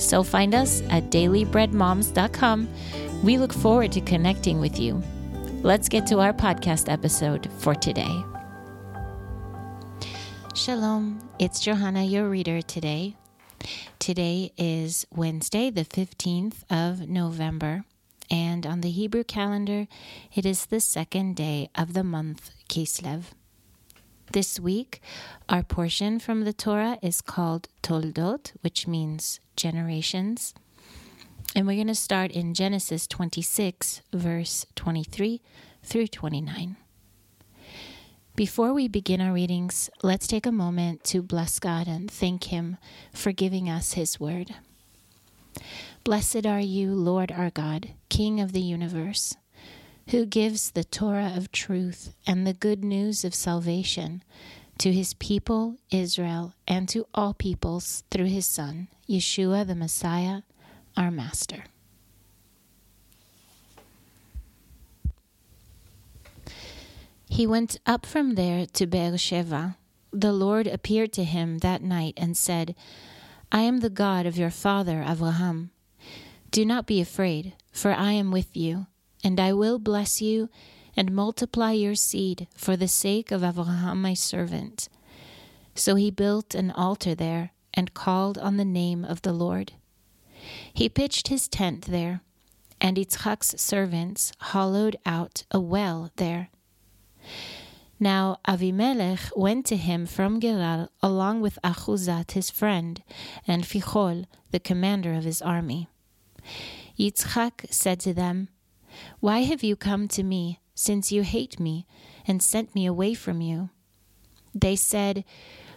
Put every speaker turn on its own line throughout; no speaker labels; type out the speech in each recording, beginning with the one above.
So find us at dailybreadmoms.com. We look forward to connecting with you. Let's get to our podcast episode for today. Shalom, it's Johanna, your reader today. Today is Wednesday, the 15th of November, and on the Hebrew calendar, it is the second day of the month Kislev. This week, our portion from the Torah is called Toldot, which means generations. And we're going to start in Genesis 26, verse 23 through 29. Before we begin our readings, let's take a moment to bless God and thank Him for giving us His word. Blessed are you, Lord our God, King of the universe, who gives the Torah of truth and the good news of salvation to his people, Israel, and to all peoples through his Son, Yeshua the Messiah, our Master. He went up from there to Beersheba. The Lord appeared to him that night and said, I am the God of your father Abraham. Do not be afraid, for I am with you, and I will bless you and multiply your seed for the sake of Abraham my servant. So he built an altar there and called on the name of the Lord. He pitched his tent there, and Yitzchak's servants hollowed out a well there. Now Avimelech went to him from Gerar along with Achuzat his friend, and Fichol, the commander of his army. Yitzchak said to them, Why have you come to me, since you hate me, and sent me away from you? They said,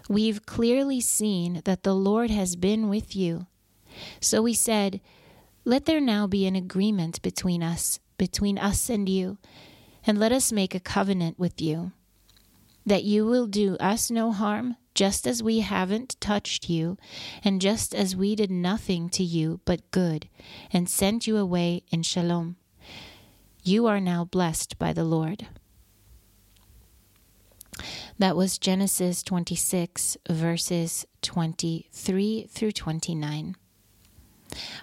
We've clearly seen that the Lord has been with you. So we said, Let there now be an agreement between us, between us and you, and let us make a covenant with you that you will do us no harm, just as we haven't touched you, and just as we did nothing to you but good, and sent you away in shalom. You are now blessed by the Lord. That was Genesis 26, verses 23 through 29.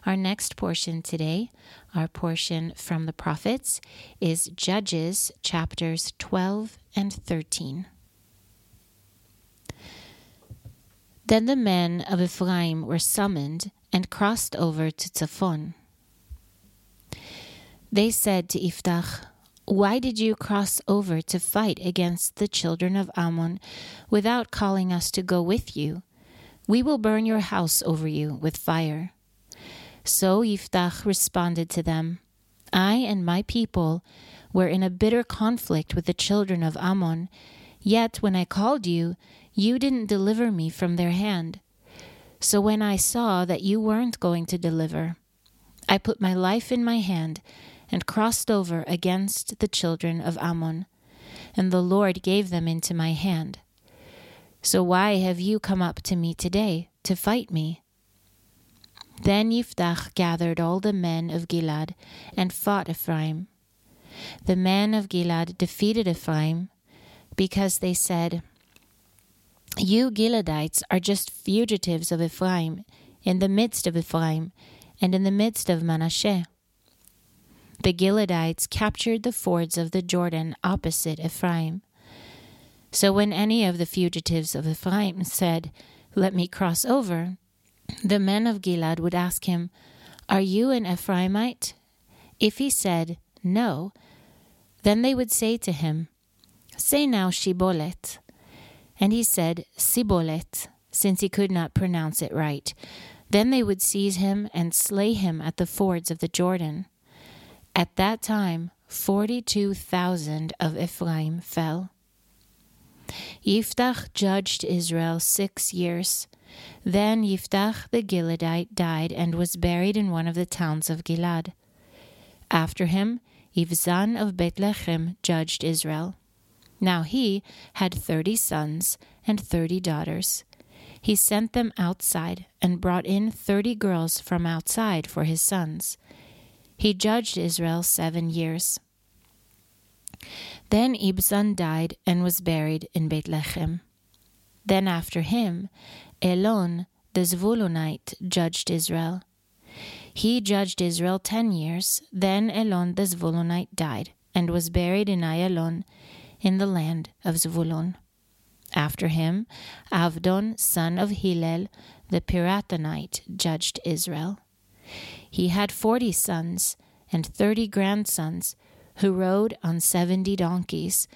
Our next portion today, our portion from the prophets, is Judges chapters 12 and 13. Then the men of Ephraim were summoned and crossed over to Tzafon. They said to Iftach, Why did you cross over to fight against the children of Ammon without calling us to go with you? We will burn your house over you with fire. So Yiftach responded to them, I and my people were in a bitter conflict with the children of Ammon, yet when I called you, you didn't deliver me from their hand. So when I saw that you weren't going to deliver, I put my life in my hand and crossed over against the children of Ammon, and the Lord gave them into my hand. So why have you come up to me today to fight me? Then Yiftach gathered all the men of Gilad and fought Ephraim. The men of Gilad defeated Ephraim because they said, You Giladites are just fugitives of Ephraim, in the midst of Ephraim, and in the midst of Manasseh. The Giladites captured the fords of the Jordan opposite Ephraim. So when any of the fugitives of Ephraim said, Let me cross over, the men of Gilad would ask him, Are you an Ephraimite? If he said, No, then they would say to him, Say now Shibolet. And he said, Sibolet, since he could not pronounce it right. Then they would seize him and slay him at the fords of the Jordan. At that time, forty two thousand of Ephraim fell. Yiftach judged Israel six years. Then Yiftach the Gileadite died and was buried in one of the towns of Gilad. After him, Ibzan of Bethlehem judged Israel. Now he had thirty sons and thirty daughters. He sent them outside and brought in thirty girls from outside for his sons. He judged Israel seven years. Then Ibzan died and was buried in Bethlehem. Then after him, Elon the Zvulunite judged Israel. He judged Israel ten years. Then Elon the Zvulunite died and was buried in Ayalon in the land of Zvulun. After him, Avdon, son of Hillel, the Pirathonite, judged Israel. He had forty sons and thirty grandsons who rode on seventy donkeys,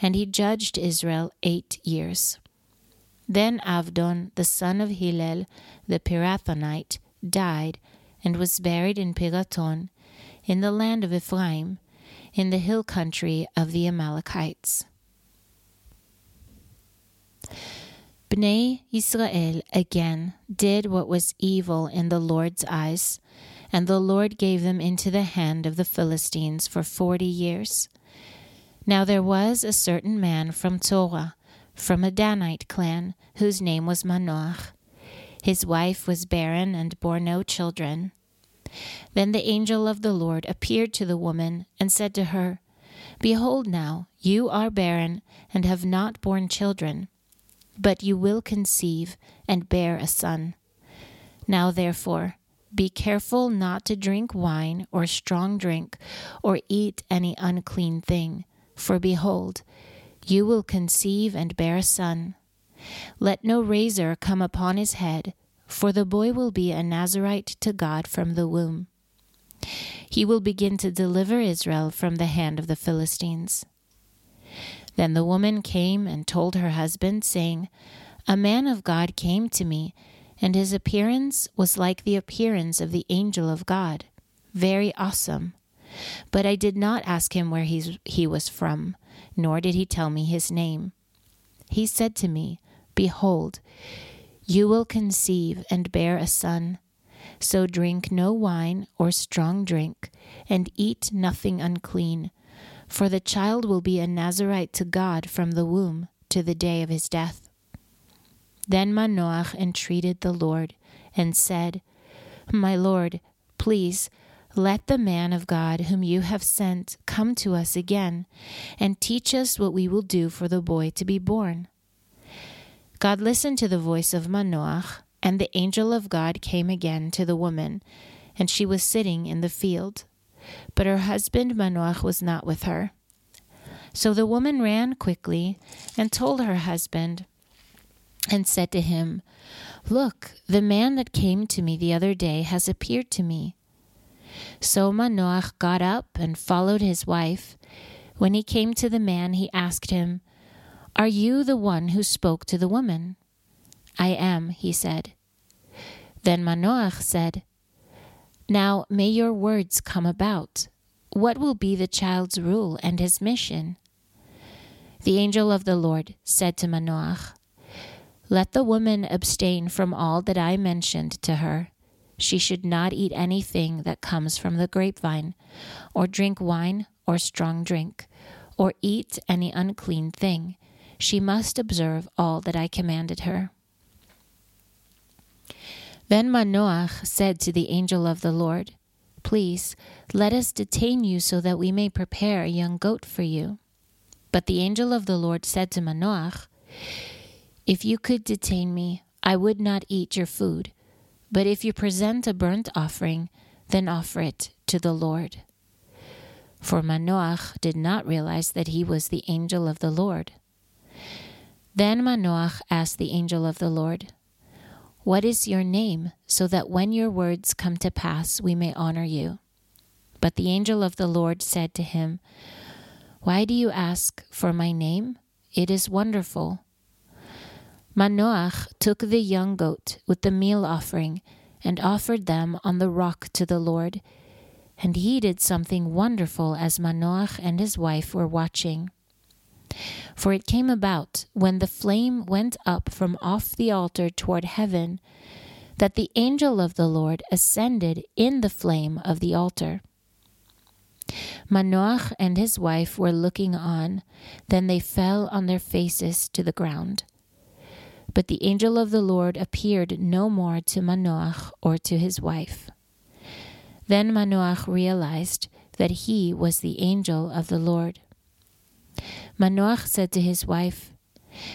and he judged Israel eight years. Then Avdon, the son of Hillel, the Pirathonite, died and was buried in Piraton, in the land of Ephraim, in the hill country of the Amalekites. Bnei Israel again did what was evil in the Lord's eyes, and the Lord gave them into the hand of the Philistines for forty years. Now there was a certain man from Zorah, from a Danite clan, whose name was Manoach. His wife was barren and bore no children. Then the angel of the Lord appeared to the woman and said to her, Behold, now you are barren and have not borne children, but you will conceive and bear a son. Now, therefore, be careful not to drink wine or strong drink or eat any unclean thing, for behold, you will conceive and bear a son. Let no razor come upon his head for the boy will be a Nazarite to God from the womb. He will begin to deliver Israel from the hand of the Philistines. Then the woman came and told her husband, saying, A man of God came to me, and his appearance was like the appearance of the angel of God, very awesome. But I did not ask him where he was from, nor did he tell me his name. He said to me, Behold, you will conceive and bear a son. So drink no wine or strong drink, and eat nothing unclean, for the child will be a Nazarite to God from the womb to the day of his death. Then Manoach entreated the Lord, and said, My Lord, please let the man of God whom you have sent come to us again, and teach us what we will do for the boy to be born. God listened to the voice of Manoach, and the angel of God came again to the woman, and she was sitting in the field. But her husband Manoach was not with her. So the woman ran quickly and told her husband, and said to him, Look, the man that came to me the other day has appeared to me. So Manoach got up and followed his wife. When he came to the man, he asked him, are you the one who spoke to the woman? I am, he said. Then Manoach said, Now may your words come about. What will be the child's rule and his mission? The angel of the Lord said to Manoach, Let the woman abstain from all that I mentioned to her. She should not eat anything that comes from the grapevine, or drink wine or strong drink, or eat any unclean thing she must observe all that I commanded her. Then Manoach said to the angel of the Lord, Please, let us detain you so that we may prepare a young goat for you. But the angel of the Lord said to Manoach, If you could detain me, I would not eat your food. But if you present a burnt offering, then offer it to the Lord. For Manoach did not realize that he was the angel of the Lord. Then Manoach asked the angel of the Lord, What is your name, so that when your words come to pass, we may honor you? But the angel of the Lord said to him, Why do you ask for my name? It is wonderful. Manoach took the young goat with the meal offering and offered them on the rock to the Lord. And he did something wonderful as Manoach and his wife were watching. For it came about, when the flame went up from off the altar toward heaven, that the angel of the Lord ascended in the flame of the altar. Manoach and his wife were looking on, then they fell on their faces to the ground. But the angel of the Lord appeared no more to Manoach or to his wife. Then Manoach realized that he was the angel of the Lord. Manoach said to his wife,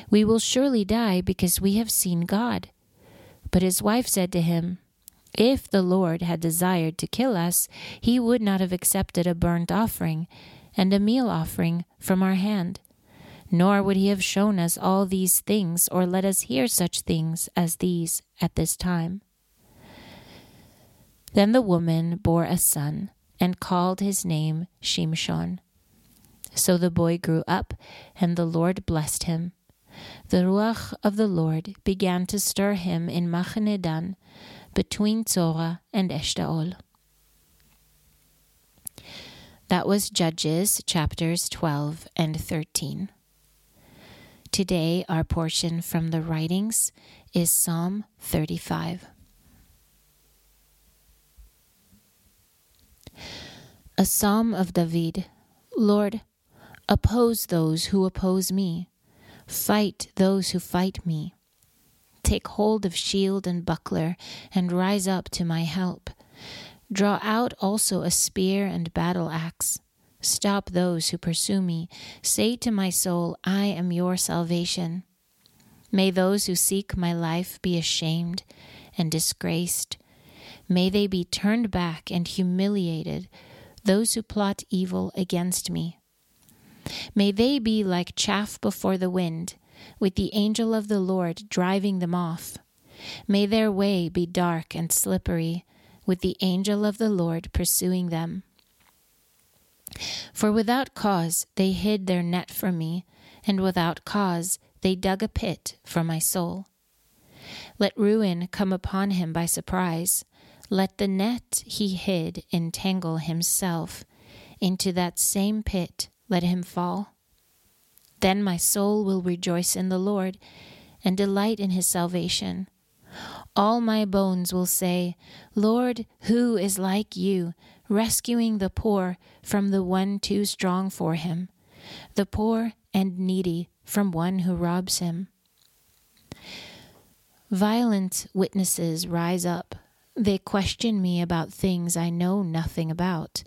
We will surely die because we have seen God. But his wife said to him, If the Lord had desired to kill us, he would not have accepted a burnt offering and a meal offering from our hand. Nor would he have shown us all these things or let us hear such things as these at this time. Then the woman bore a son and called his name Shimshon. So the boy grew up, and the Lord blessed him. The Ruach of the Lord began to stir him in Machane Dan, between Zorah and Eshtaol. That was Judges chapters 12 and 13. Today, our portion from the writings is Psalm 35. A Psalm of David. Lord, Oppose those who oppose me. Fight those who fight me. Take hold of shield and buckler, and rise up to my help. Draw out also a spear and battle axe. Stop those who pursue me. Say to my soul, I am your salvation. May those who seek my life be ashamed and disgraced. May they be turned back and humiliated, those who plot evil against me. May they be like chaff before the wind, with the angel of the Lord driving them off. May their way be dark and slippery, with the angel of the Lord pursuing them. For without cause they hid their net from me, and without cause they dug a pit for my soul. Let ruin come upon him by surprise. Let the net he hid entangle himself into that same pit let him fall. Then my soul will rejoice in the Lord and delight in his salvation. All my bones will say, Lord, who is like you, rescuing the poor from the one too strong for him, the poor and needy from one who robs him? Violent witnesses rise up. They question me about things I know nothing about.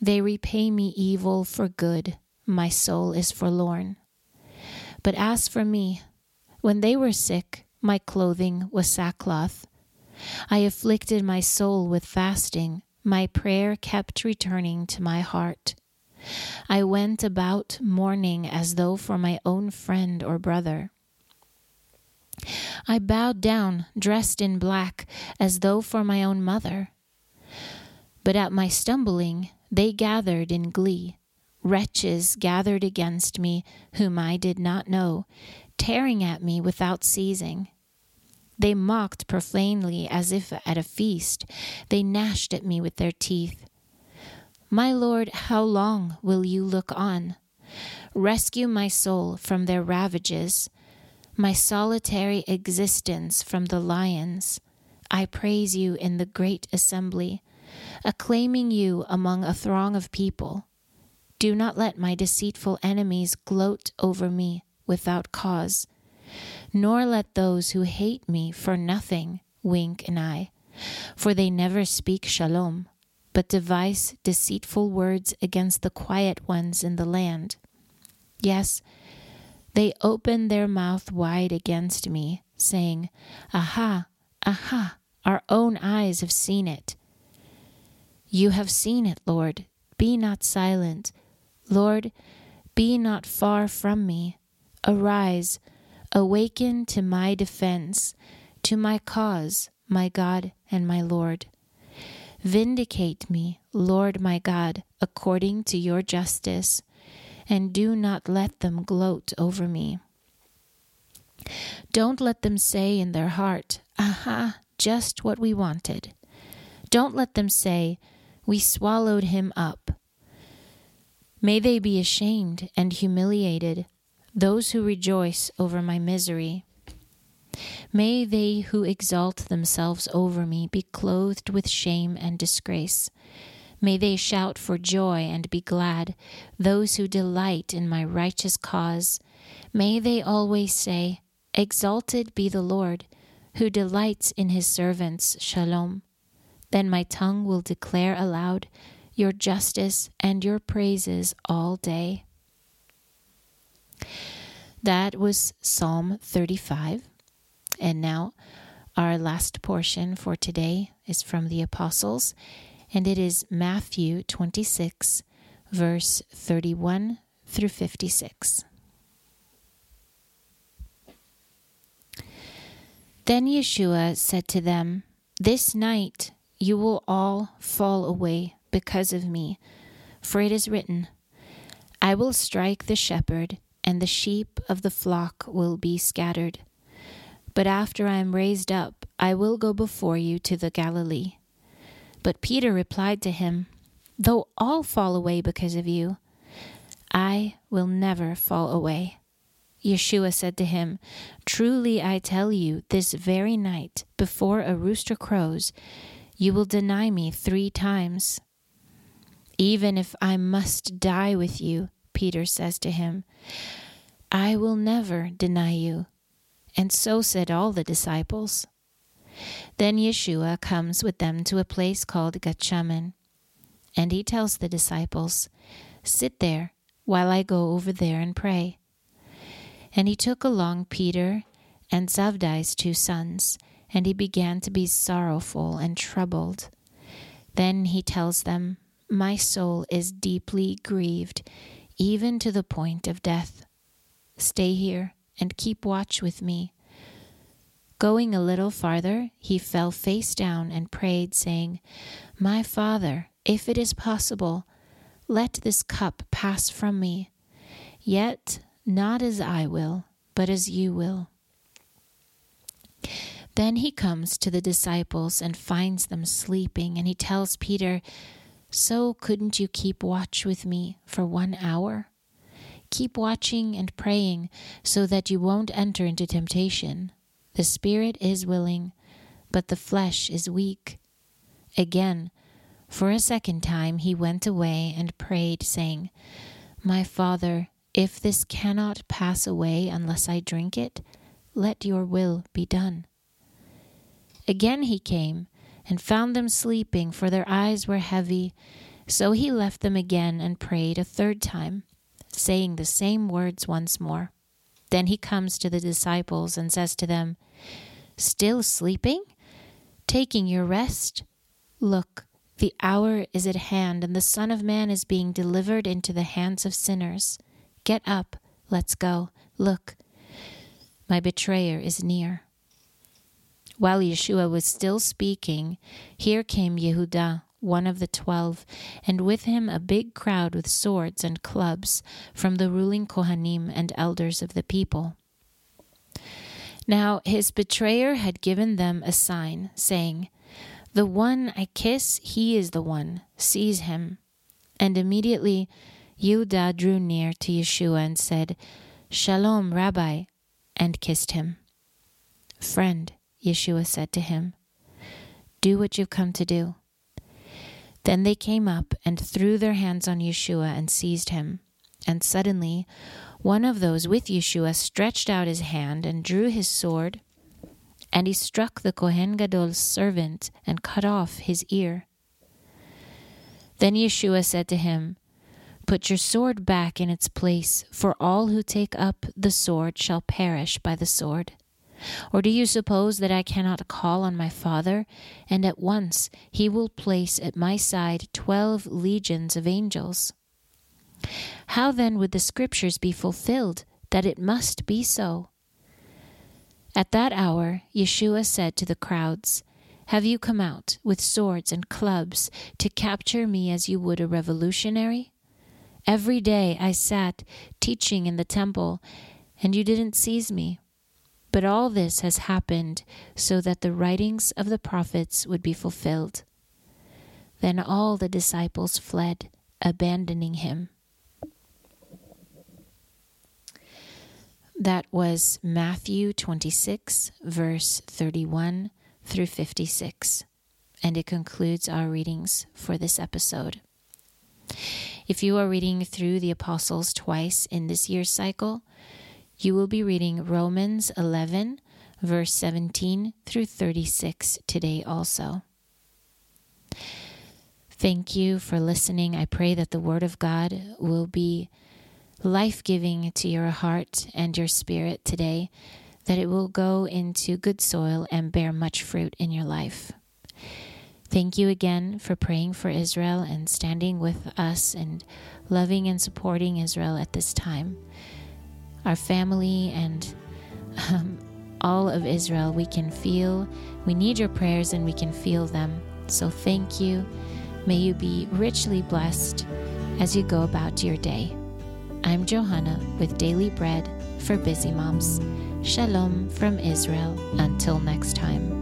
They repay me evil for good. My soul is forlorn. But as for me, when they were sick, my clothing was sackcloth. I afflicted my soul with fasting. My prayer kept returning to my heart. I went about mourning as though for my own friend or brother. I bowed down, dressed in black, as though for my own mother. But at my stumbling, they gathered in glee. Wretches gathered against me, whom I did not know, tearing at me without ceasing. They mocked profanely as if at a feast. They gnashed at me with their teeth. My Lord, how long will you look on? Rescue my soul from their ravages, my solitary existence from the lions. I praise you in the great assembly acclaiming you among a throng of people. Do not let my deceitful enemies gloat over me without cause, nor let those who hate me for nothing wink an eye, for they never speak shalom, but devise deceitful words against the quiet ones in the land. Yes, they open their mouth wide against me, saying, Aha, aha, our own eyes have seen it. You have seen it, Lord. Be not silent. Lord, be not far from me. Arise, awaken to my defense, to my cause, my God and my Lord. Vindicate me, Lord my God, according to your justice, and do not let them gloat over me. Don't let them say in their heart, Aha, just what we wanted. Don't let them say, We swallowed him up. May they be ashamed and humiliated, those who rejoice over my misery. May they who exalt themselves over me be clothed with shame and disgrace. May they shout for joy and be glad, those who delight in my righteous cause. May they always say, Exalted be the Lord, who delights in his servants. Shalom. Then my tongue will declare aloud your justice and your praises all day. That was Psalm 35. And now, our last portion for today is from the Apostles, and it is Matthew 26, verse 31 through 56. Then Yeshua said to them, This night you will all fall away because of me, for it is written, I will strike the shepherd, and the sheep of the flock will be scattered. But after I am raised up, I will go before you to the Galilee. But Peter replied to him, Though all fall away because of you, I will never fall away. Yeshua said to him, Truly I tell you, this very night, before a rooster crows, you will deny me three times. Even if I must die with you, Peter says to him, I will never deny you. And so said all the disciples. Then Yeshua comes with them to a place called Gethsemane, and he tells the disciples, Sit there while I go over there and pray. And he took along Peter and Zabdi's two sons, and he began to be sorrowful and troubled. Then he tells them, My soul is deeply grieved, even to the point of death. Stay here and keep watch with me. Going a little farther, he fell face down and prayed, saying, My Father, if it is possible, let this cup pass from me. Yet not as I will, but as you will. Then he comes to the disciples and finds them sleeping, and he tells Peter, So couldn't you keep watch with me for one hour? Keep watching and praying so that you won't enter into temptation. The spirit is willing, but the flesh is weak. Again, for a second time, he went away and prayed, saying, My Father, if this cannot pass away unless I drink it, let your will be done. Again he came and found them sleeping, for their eyes were heavy. So he left them again and prayed a third time saying the same words once more. Then he comes to the disciples and says to them, Still sleeping? Taking your rest? Look, the hour is at hand, and the Son of Man is being delivered into the hands of sinners. Get up, let's go. Look, my betrayer is near. While Yeshua was still speaking, here came Yehuda, one of the twelve, and with him a big crowd with swords and clubs from the ruling Kohanim and elders of the people. Now his betrayer had given them a sign, saying, The one I kiss, he is the one, seize him. And immediately Yehuda drew near to Yeshua and said, Shalom, Rabbi, and kissed him. Friend, Yeshua said to him, Do what you've come to do. Then they came up and threw their hands on Yeshua and seized him. And suddenly one of those with Yeshua stretched out his hand and drew his sword, and he struck the Kohen Gadol's servant and cut off his ear. Then Yeshua said to him, Put your sword back in its place, for all who take up the sword shall perish by the sword. Or do you suppose that I cannot call on my Father, and at once he will place at my side twelve legions of angels? How then would the Scriptures be fulfilled that it must be so? At that hour, Yeshua said to the crowds, Have you come out with swords and clubs to capture me as you would a revolutionary? Every day I sat teaching in the temple, and you didn't seize me. But all this has happened so that the writings of the prophets would be fulfilled. Then all the disciples fled, abandoning him. That was Matthew 26, verse 31 through 56, and it concludes our readings for this episode. If you are reading through the Apostles twice in this year's cycle, you will be reading Romans 11, verse 17 through 36 today also. Thank you for listening. I pray that the Word of God will be life giving to your heart and your spirit today, that it will go into good soil and bear much fruit in your life. Thank you again for praying for Israel and standing with us and loving and supporting Israel at this time. Our family and um, all of Israel, we can feel, we need your prayers and we can feel them. So thank you. May you be richly blessed as you go about your day. I'm Johanna with Daily Bread for Busy Moms. Shalom from Israel. Until next time.